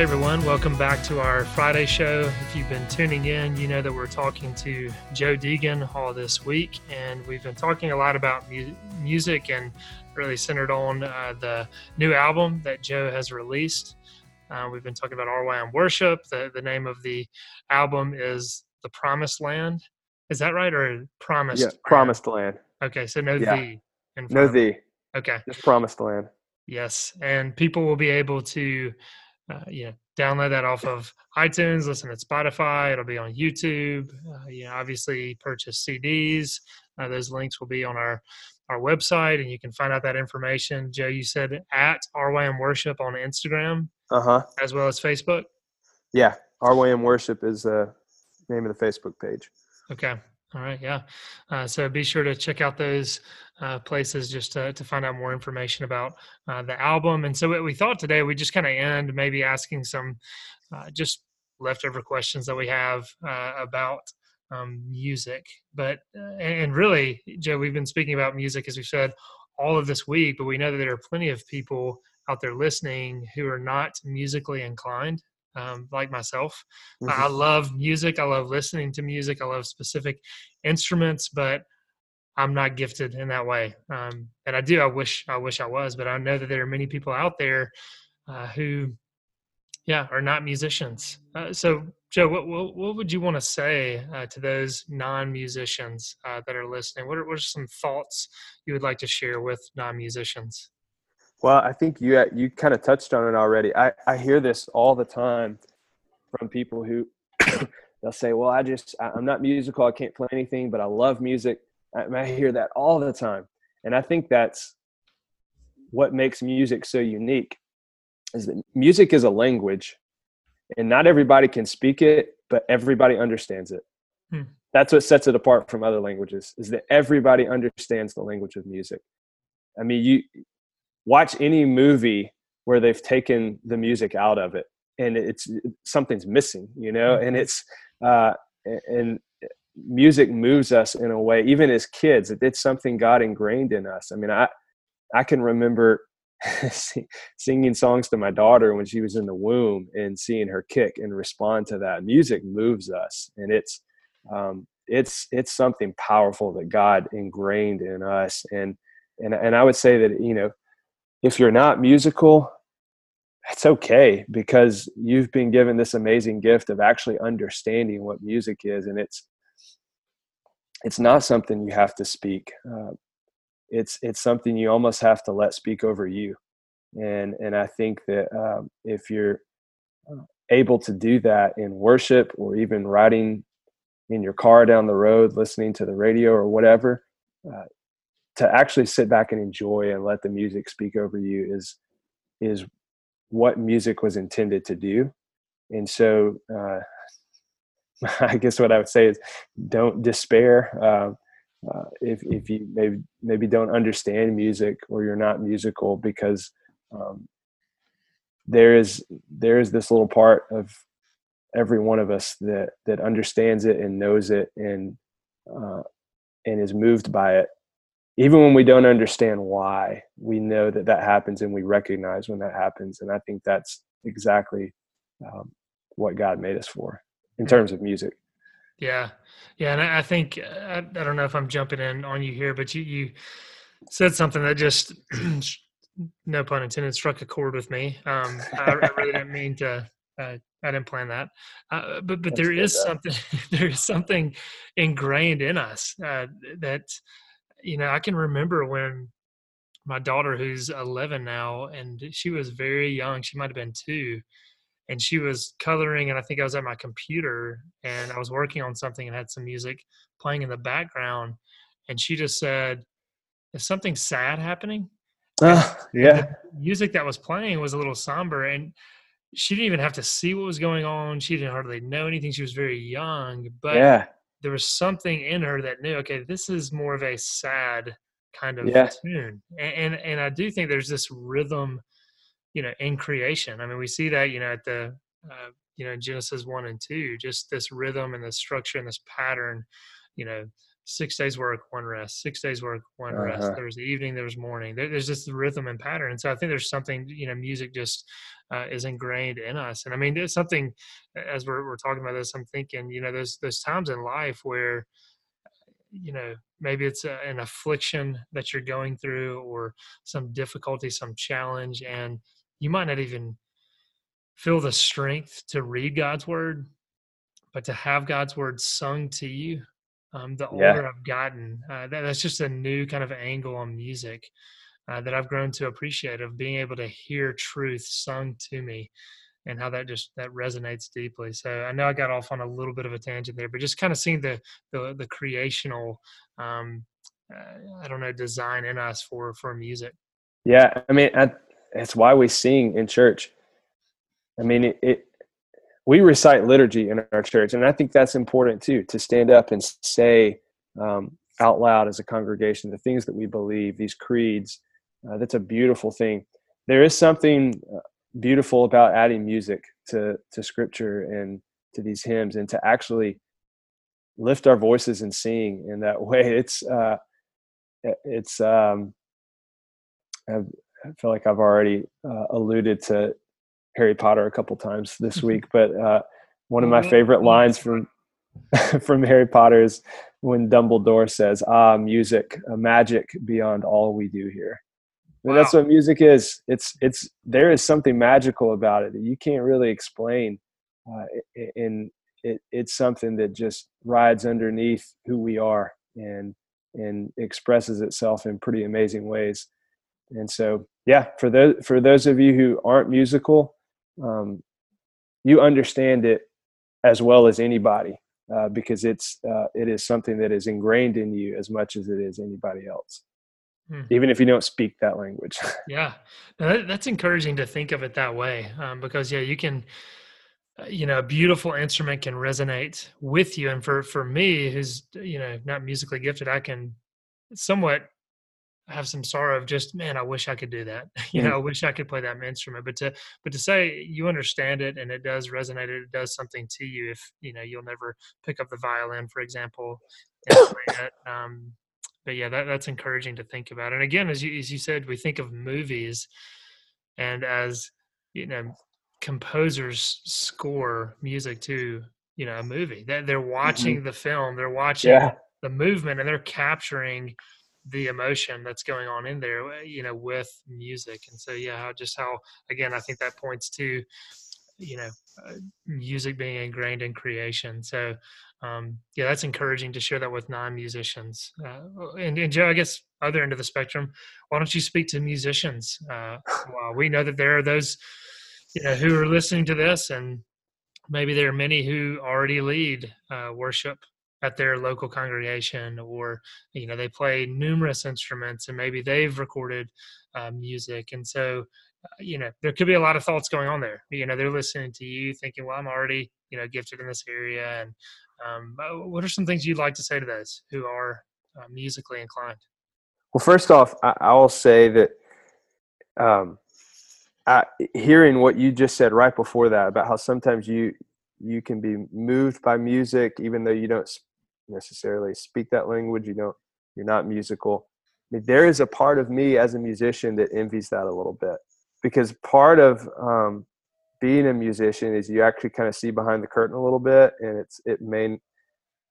Hey everyone, welcome back to our Friday show. If you've been tuning in, you know that we're talking to Joe Deegan all this week, and we've been talking a lot about mu- music and really centered on uh, the new album that Joe has released. Uh, we've been talking about RYM Worship. The, the name of the album is The Promised Land. Is that right, or Promised? Yeah, Land? promised land. Okay, so no Yeah. the. No the, Okay. just promised land. Yes, and people will be able to, uh, you know, download that off of iTunes, listen to Spotify. It'll be on YouTube. Uh, you know, obviously purchase CDs. Uh, those links will be on our our website, and you can find out that information. Joe, you said at RYM Worship on Instagram Uh huh. as well as Facebook. Yeah, RYM Worship is the name of the Facebook page. Okay. All right. Yeah. Uh, so be sure to check out those uh, places just to, to find out more information about uh, the album. And so what we thought today, we just kind of end maybe asking some uh, just leftover questions that we have uh, about um, music. But, uh, and really, Joe, we've been speaking about music, as we said, all of this week, but we know that there are plenty of people out there listening who are not musically inclined. Um, like myself, I Mhm. love music. I love listening to music. I love specific instruments, but I'm not gifted in that way. Um, and I do. I wish. I wish I was. But I know that there are many people out there uh, who, yeah, are not musicians. Uh, so, Joe, what, what what would you want to say uh, to those non-musicians uh, that are listening? What are, what are some thoughts you would like to share with non-musicians? Well, I think you you kind of touched on it already. I, I hear this all the time from people who they'll say, "Well, I just I'm not musical. I can't play anything, but I love music." I, I hear that all the time, and I think that's what makes music so unique. Is that music is a language, and not everybody can speak it, but everybody understands it. Hmm. That's what sets it apart from other languages. Is that everybody understands the language of music. I mean, you watch any movie where they've taken the music out of it and it's something's missing you know? And it's uh and music moves us in a way even as kids it's something god ingrained in us. I mean i i can remember singing songs to my daughter when she was in the womb and seeing her kick and respond to that. Music moves us and it's um it's it's something powerful that god ingrained in us. And and and i would say that you know if you're not musical, it's okay because you've been given this amazing gift of actually understanding what music is, and it's it's not something you have to speak. Uh, it's it's something you almost have to let speak over you, and and I think that um, if you're uh, able to do that in worship or even riding in your car down the road, listening to the radio or whatever, uh, to actually sit back and enjoy and let the music speak over you is is what music was intended to do. And so uh, i guess what i would say is don't despair. Um, uh, if, if you maybe maybe don't understand music or you're not musical because um, there is there is this little part of every one of us that that understands it and knows it and uh, and is moved by it even when we don't understand why we know that that happens and we recognize when that happens. And i think that's exactly um, what god made us for in terms of music. Yeah, yeah, and I, think I, I don't know if I'm jumping in on you here, but you you said something that just no pun intended struck a chord with me. Um, I, I really didn't mean to. Uh, I didn't plan that, uh, but but That's there good, something there is something ingrained in us uh, that you know I can remember when my daughter who's 11 now and she was very young she might have been two and she was coloring and i think i was at my computer and i was working on something and had some music playing in the background and she just said is something sad happening? Uh, yeah. The music that was playing was a little somber and she didn't even have to see what was going on. She didn't hardly know anything. She was very young, but Yeah. There was something in her that knew, okay, this is more of a sad kind of Yeah. tune. And, and and I do think there's this rhythm, you know, in creation. I mean, we see that, you know, at the uh, you know, Genesis one and two, just this rhythm and this structure and this pattern, you know, six days work, one rest, six days work, one rest. Uh-huh. There was evening, there was morning. There, there's just the rhythm and pattern. So I think there's something, you know, music just uh, is ingrained in us. And I mean, there's something as we're, we're talking about this, I'm thinking, you know, there's, there's times in life where, you know, maybe it's a, an affliction that you're going through or some difficulty, some challenge, and you might not even feel the strength to read God's word, but to have God's word sung to you. Um, the Yeah. older I've gotten, uh, that, that's just a new kind of angle on music uh, that I've grown to appreciate of being able to hear truth sung to me and how that just that resonates deeply. So I know I got off on a little bit of a tangent there, but just kind of seeing the the, the creational, um, uh, I don't know, design in us for for music. Yeah, I mean, I, that's why we sing in church. I mean, it, it. We recite liturgy in our church, and I think that's important too to stand up and say um, out loud as a congregation the things that we believe, these creeds. Uh, that's a beautiful thing. There is something uh, beautiful about adding music to to Scripture and to these hymns, and to actually lift our voices and sing in that way. It's uh, it's um, I've, I feel like I've already uh, alluded to Harry Potter a couple times this week, but uh, one of my favorite lines from from Harry Potter is when Dumbledore says, "Ah, music, a magic beyond all we do here." And that's what music is. It's it's there is something magical about it that you can't really explain, uh, and it, it's something that just rides underneath who we are and and expresses itself in pretty amazing ways. And so, yeah, for those for those of you who aren't musical, um, you understand it as well as anybody uh, because it's uh, it is something that is ingrained in you as much as it is anybody else, Hmm. even if you don't speak that language. Yeah, that, that's encouraging to think of it that way um, because yeah, you can, uh, you know, a beautiful instrument can resonate with you, and for for me, who's you know not musically gifted, I can somewhat have some sorrow of just man, I wish I could do that. you Mm. know, I wish I could play that instrument. But to but to say you understand it and it does resonate, it does something to you. If you know you'll never pick up the violin, for example, and play it. Um, but yeah, that, that's encouraging to think about. And again, as you as you said, we think of movies, and as you know, composers score music to you know a movie. That they're watching the film, they're watching yeah, the movement, and they're capturing the emotion that's going on in there. uh, You know, with music. And so yeah, just how again, I think that points to you know uh, music being ingrained in creation. So um, yeah, that's encouraging to share that with non-musicians. Uh, and, and Joe, I guess other end of the spectrum, why don't you speak to musicians? Uh, well, we know that there are those, you know, who are listening to this, and maybe there are many who already lead uh, worship at their local congregation, or you know, they play numerous instruments, and maybe they've recorded uh, music, and so uh, you know there could be a lot of thoughts going on there. You know they're listening to you thinking well i'm already you know gifted in this area. And um, uh, what are some things you'd like to say to those who are uh, musically inclined? Well, first off, I, will say that um, I, hearing what you just said right before that about how sometimes you you can be moved by music even though you don't necessarily speak that language. You don't. You're not musical. I mean, there is a part of me as a musician that envies that a little bit because part of um, being a musician is you actually kind of see behind the curtain a little bit, and it's it may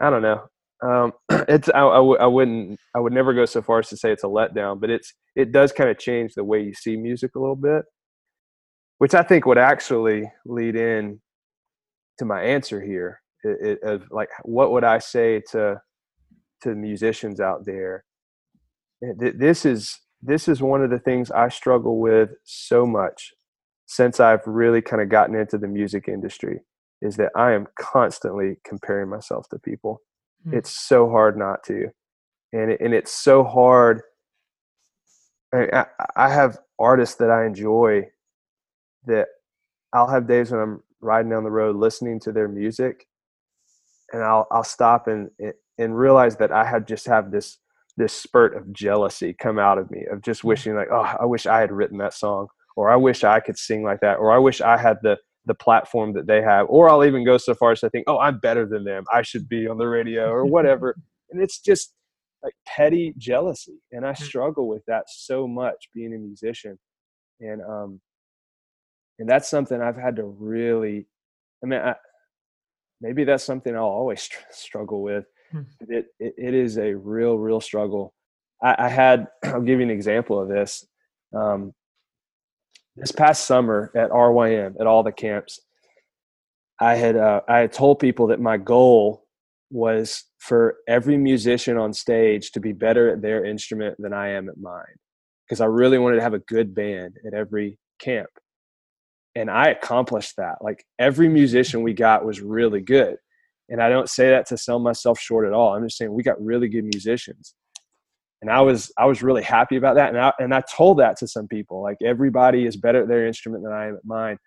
I don't know. Um, it's I, I, w- I wouldn't I would never go so far as to say it's a letdown, but it's it does kind of change the way you see music a little bit, which I think would actually lead in to my answer here it, it, of like what would I say to to musicians out there? This is this is one of the things I struggle with so much since I've really kind of gotten into the music industry is that I am constantly comparing myself to people Hmm. it's so hard not to and it, and it's so hard I, I have artists that I enjoy that I'll have days when I'm riding down the road listening to their music and I'll I'll stop and and realize that I had just have this this spurt of jealousy come out of me of just wishing like oh I wish I had written that song or I wish I could sing like that or I wish I had the the platform that they have or I'll even go so far as to think oh I'm better than them. I should be on the radio or whatever. And it's just like petty jealousy and I struggle with that so much being a musician. And um and that's something I've had to really I mean I, maybe that's something I'll always struggle with. Hmm. It, it, it is a real, real struggle. I, I, had, I'll give you an example of this. Um, this past summer at RYM, at all the camps, I had, uh, I had told people that my goal was for every musician on stage to be better at their instrument than I am at mine. Because I really wanted to have a good band at every camp and I accomplished that. Like every musician we got was really good. And I don't say that to sell myself short at all. I'm just saying we got really good musicians. And I was I was really happy about that. And I and I told that to some people. Like everybody is better at their instrument than I am at mine.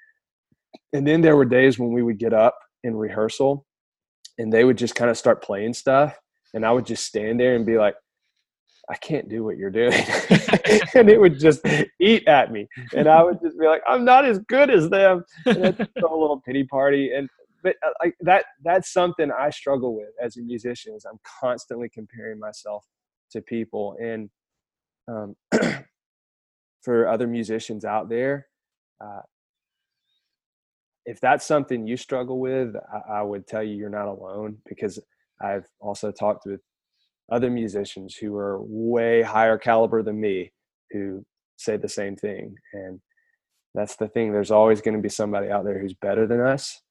And then there were days when we would get up in rehearsal and they would just kind of start playing stuff. And I would just stand there and be like, I can't do what you're doing. and it would just eat at me. And I would just be like, I'm not as good as them. And a little pity party. And but uh, like that that's something I struggle with as a musician is I'm constantly comparing myself to people. And um, for other musicians out there, uh, if that's something you struggle with, I, I would tell you you're not alone because I've also talked with other musicians who are way higher caliber than me who say the same thing and that's the thing there's always going to be somebody out there who's better than us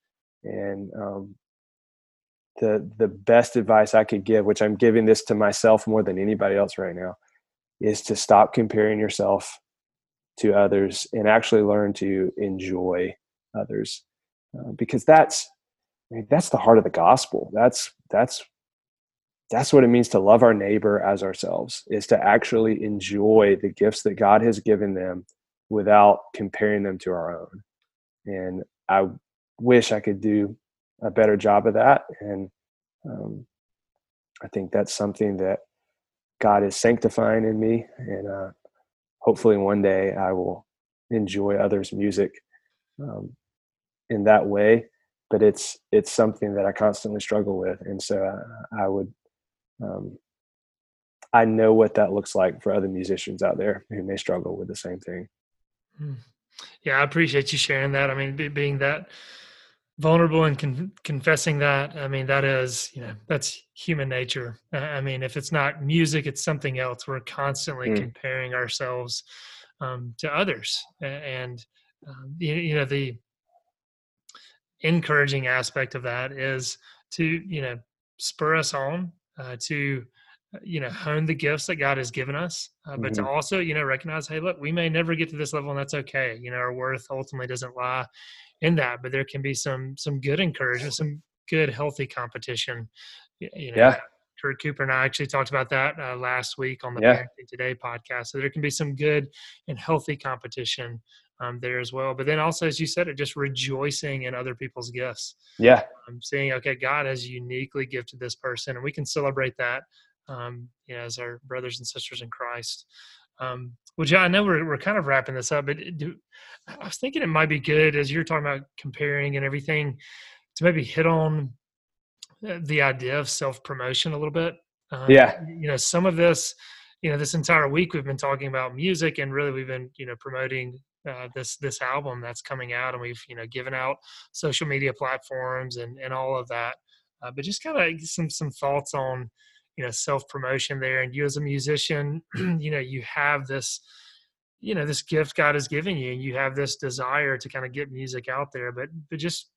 and um, the the best advice i could give which i'm giving this to myself more than anybody else right now is to stop comparing yourself to others and actually learn to enjoy others uh, because that's I mean, that's the heart of the gospel. That's that's that's what it means to love our neighbor as ourselves is to actually enjoy the gifts that god has given them without comparing them to our own. And i wish i could do a better job of that. And um, i think that's something that god is sanctifying in me. And uh, hopefully one day i will enjoy others music um, in that way. But it's it's something that i constantly struggle with. And so uh, i would um, I know what that looks like for other musicians out there who may struggle with the same thing. Hmm. Yeah, I appreciate you sharing that. I mean, be, being that vulnerable and con- confessing that, I mean, that is, you know, that's human nature. I mean, if it's not music, it's something else. We're constantly mm. comparing ourselves um, to others. And, um, you, you know, the encouraging aspect of that is to, you know, spur us on uh, to uh, you know hone the gifts that god has given us uh, but mm-hmm. to also you know recognize hey look we may never get to this level and that's okay you know our worth ultimately doesn't lie in that but there can be some some good encouragement some good healthy competition you know yeah Kurt Cooper and I actually talked about that uh, last week on the yeah. Parenting Today podcast. So there can be some good and healthy competition um, there as well. But then also, as you said, it just rejoicing in other people's gifts. Yeah. Um, saying, okay, God has uniquely gifted this person, and we can celebrate that, um, you know, as our brothers and sisters in Christ. Um, which I know we're, we're kind of wrapping this up, but do, I was thinking it might be good as you're talking about comparing and everything to maybe hit on uh, the idea of self promotion a little bit. Um, yeah. You know, some of this, you know, this entire week we've been talking about music and really we've been, you know, promoting uh, this this album that's coming out, and we've you know given out social media platforms and and all of that. Uh, but just kind of some some thoughts on you know self promotion there, and you as a musician, you know you have this you know this gift God has given you, and you have this desire to kind of get music out there. But but just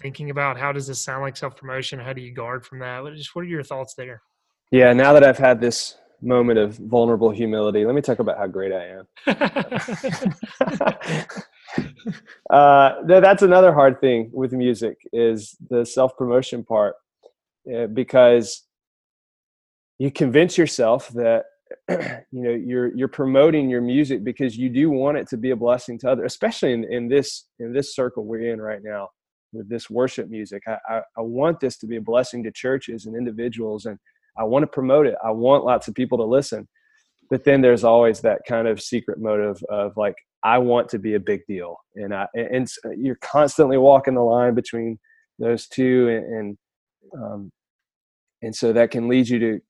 thinking about how does this sound like self promotion? How do you guard from that? Just what are your thoughts there? Yeah, now that I've had this moment of vulnerable humility, let me talk about how great I am. uh, that's another hard thing with music is the self promotion part, uh, because you convince yourself that you know you're you're promoting your music because you do want it to be a blessing to others especially in, in this in this circle we're in right now with this worship music I, I, I want this to be a blessing to churches and individuals and i want to promote it. I want lots of people to listen. But then there's always that kind of secret motive of like i want to be a big deal. And i and you're constantly walking the line between those two and, and um, and so that can lead you to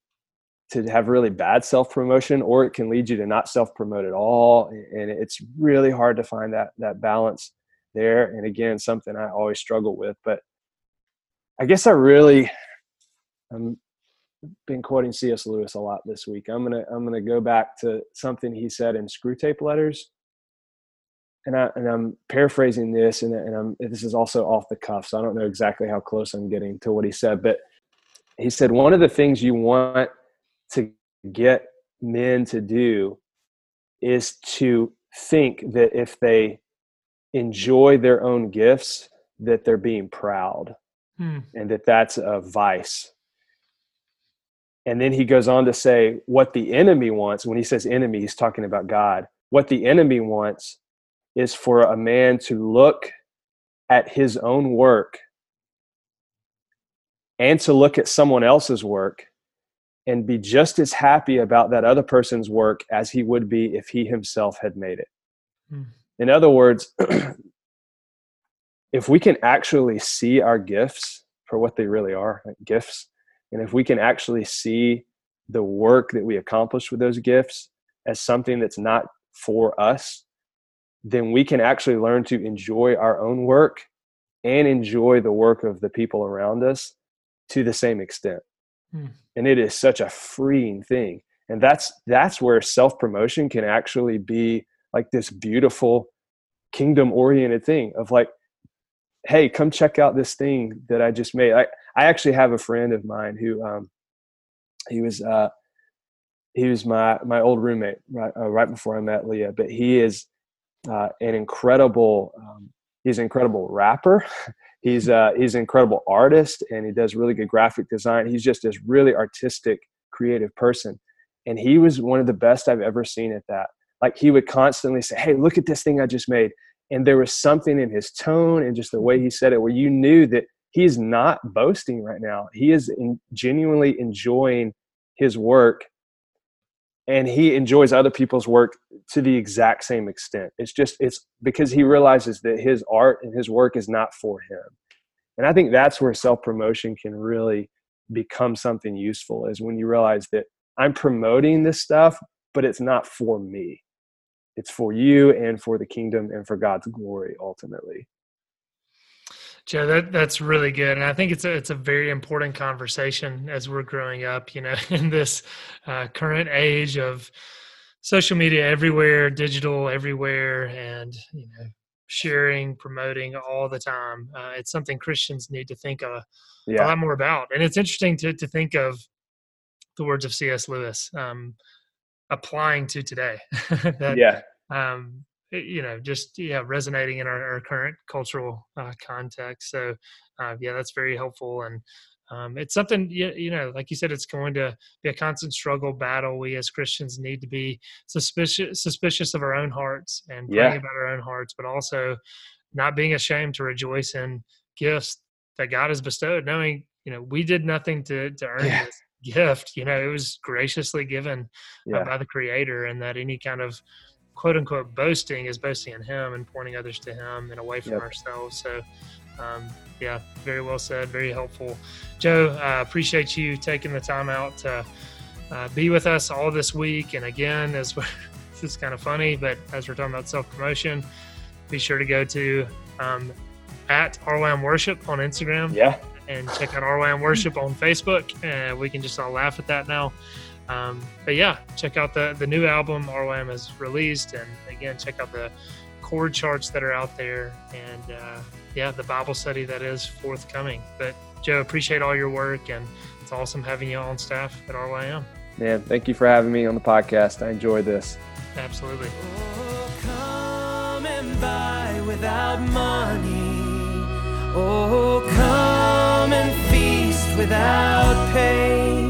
to have really bad self promotion or it can lead you to not self promote at all. And it's really hard to find that that balance there. And again something i always struggle with. But i guess i really i'm been quoting cs lewis a lot this week i'm gonna i'm gonna go back to something he said in Screwtape Letters and, I, and I'm paraphrasing this, and, and I'm, this is also off the cuff, so I don't know exactly how close I'm getting to what he said. But he said one of the things you want to get men to do is to think that if they enjoy their own gifts that they're being proud hmm. and that that's a vice and then he goes on to say what the enemy wants when he says enemy he's talking about god what the enemy wants is for a man to look at his own work and to look at someone else's work and be just as happy about that other person's work as he would be if he himself had made it. Mm. In other words, if we can actually see our gifts for what they really are like gifts, and if we can actually see the work that we accomplish with those gifts as something that's not for us, then we can actually learn to enjoy our own work and enjoy the work of the people around us to the same extent. Hmm. And it is such a freeing thing. And that's that's where self-promotion can actually be like this beautiful kingdom oriented thing of like hey come check out this thing that i just made. I, I actually have a friend of mine who um, he was uh, he was my my old roommate right, uh, right before i met leah but he is uh, an incredible um, he's an incredible rapper. He's uh, he's an incredible artist and he does really good graphic design. He's just this really artistic creative person. And he was one of the best i've ever seen at that. Like he would constantly say hey look at this thing i just made and there was something in his tone and just the way he said it where you knew that he's not boasting right now. He is in, genuinely enjoying his work and he enjoys other people's work to the exact same extent. It's just it's because he realizes that his art and his work is not for him. And i think that's where self-promotion can really become something useful is when you realize that i'm promoting this stuff but it's not for me it's for you and for the kingdom and for god's glory ultimately Joe, that that's really good, and I think it's a it's a very important conversation as we're growing up. You know, in this uh, current age of social media everywhere, digital everywhere, and you know, sharing, promoting all the time. Uh, it's something Christians need to think a, yeah. a lot more about, and it's interesting to to think of the words of C.S. Lewis um, applying to today. that, yeah. Um, you know just yeah resonating in our, our current cultural uh, context so uh, yeah that's very helpful and um, it's something you, you know like you said it's going to be a constant struggle battle we as christians need to be suspicious suspicious of our own hearts and praying yeah. about our own hearts but also not being ashamed to rejoice in gifts that god has bestowed knowing you know we did nothing to to earn yeah. this gift you know it was graciously given uh, yeah. uh, by the creator and that any kind of quote unquote boasting is boasting in Him and pointing others to Him and away from yep. ourselves. So, um, yeah, very well said, very helpful. Joe, uh, appreciate you taking the time out to uh, be with us all this week. And again, as this is kind of funny, but as we're talking about self promotion, be sure to go to um, at RYM Worship on Instagram. Yeah. And check out our RYM Worship on Facebook. And we can just all laugh at that now. Um, but yeah, check out the the new album RYM has released, and again, check out the chord charts that are out there, and uh, yeah, the Bible study that is forthcoming. But Joe, appreciate all your work, and it's awesome having you on staff at RYM. Man, thank you for having me on the podcast. I enjoyed this. Absolutely. Oh, come and feast without pay.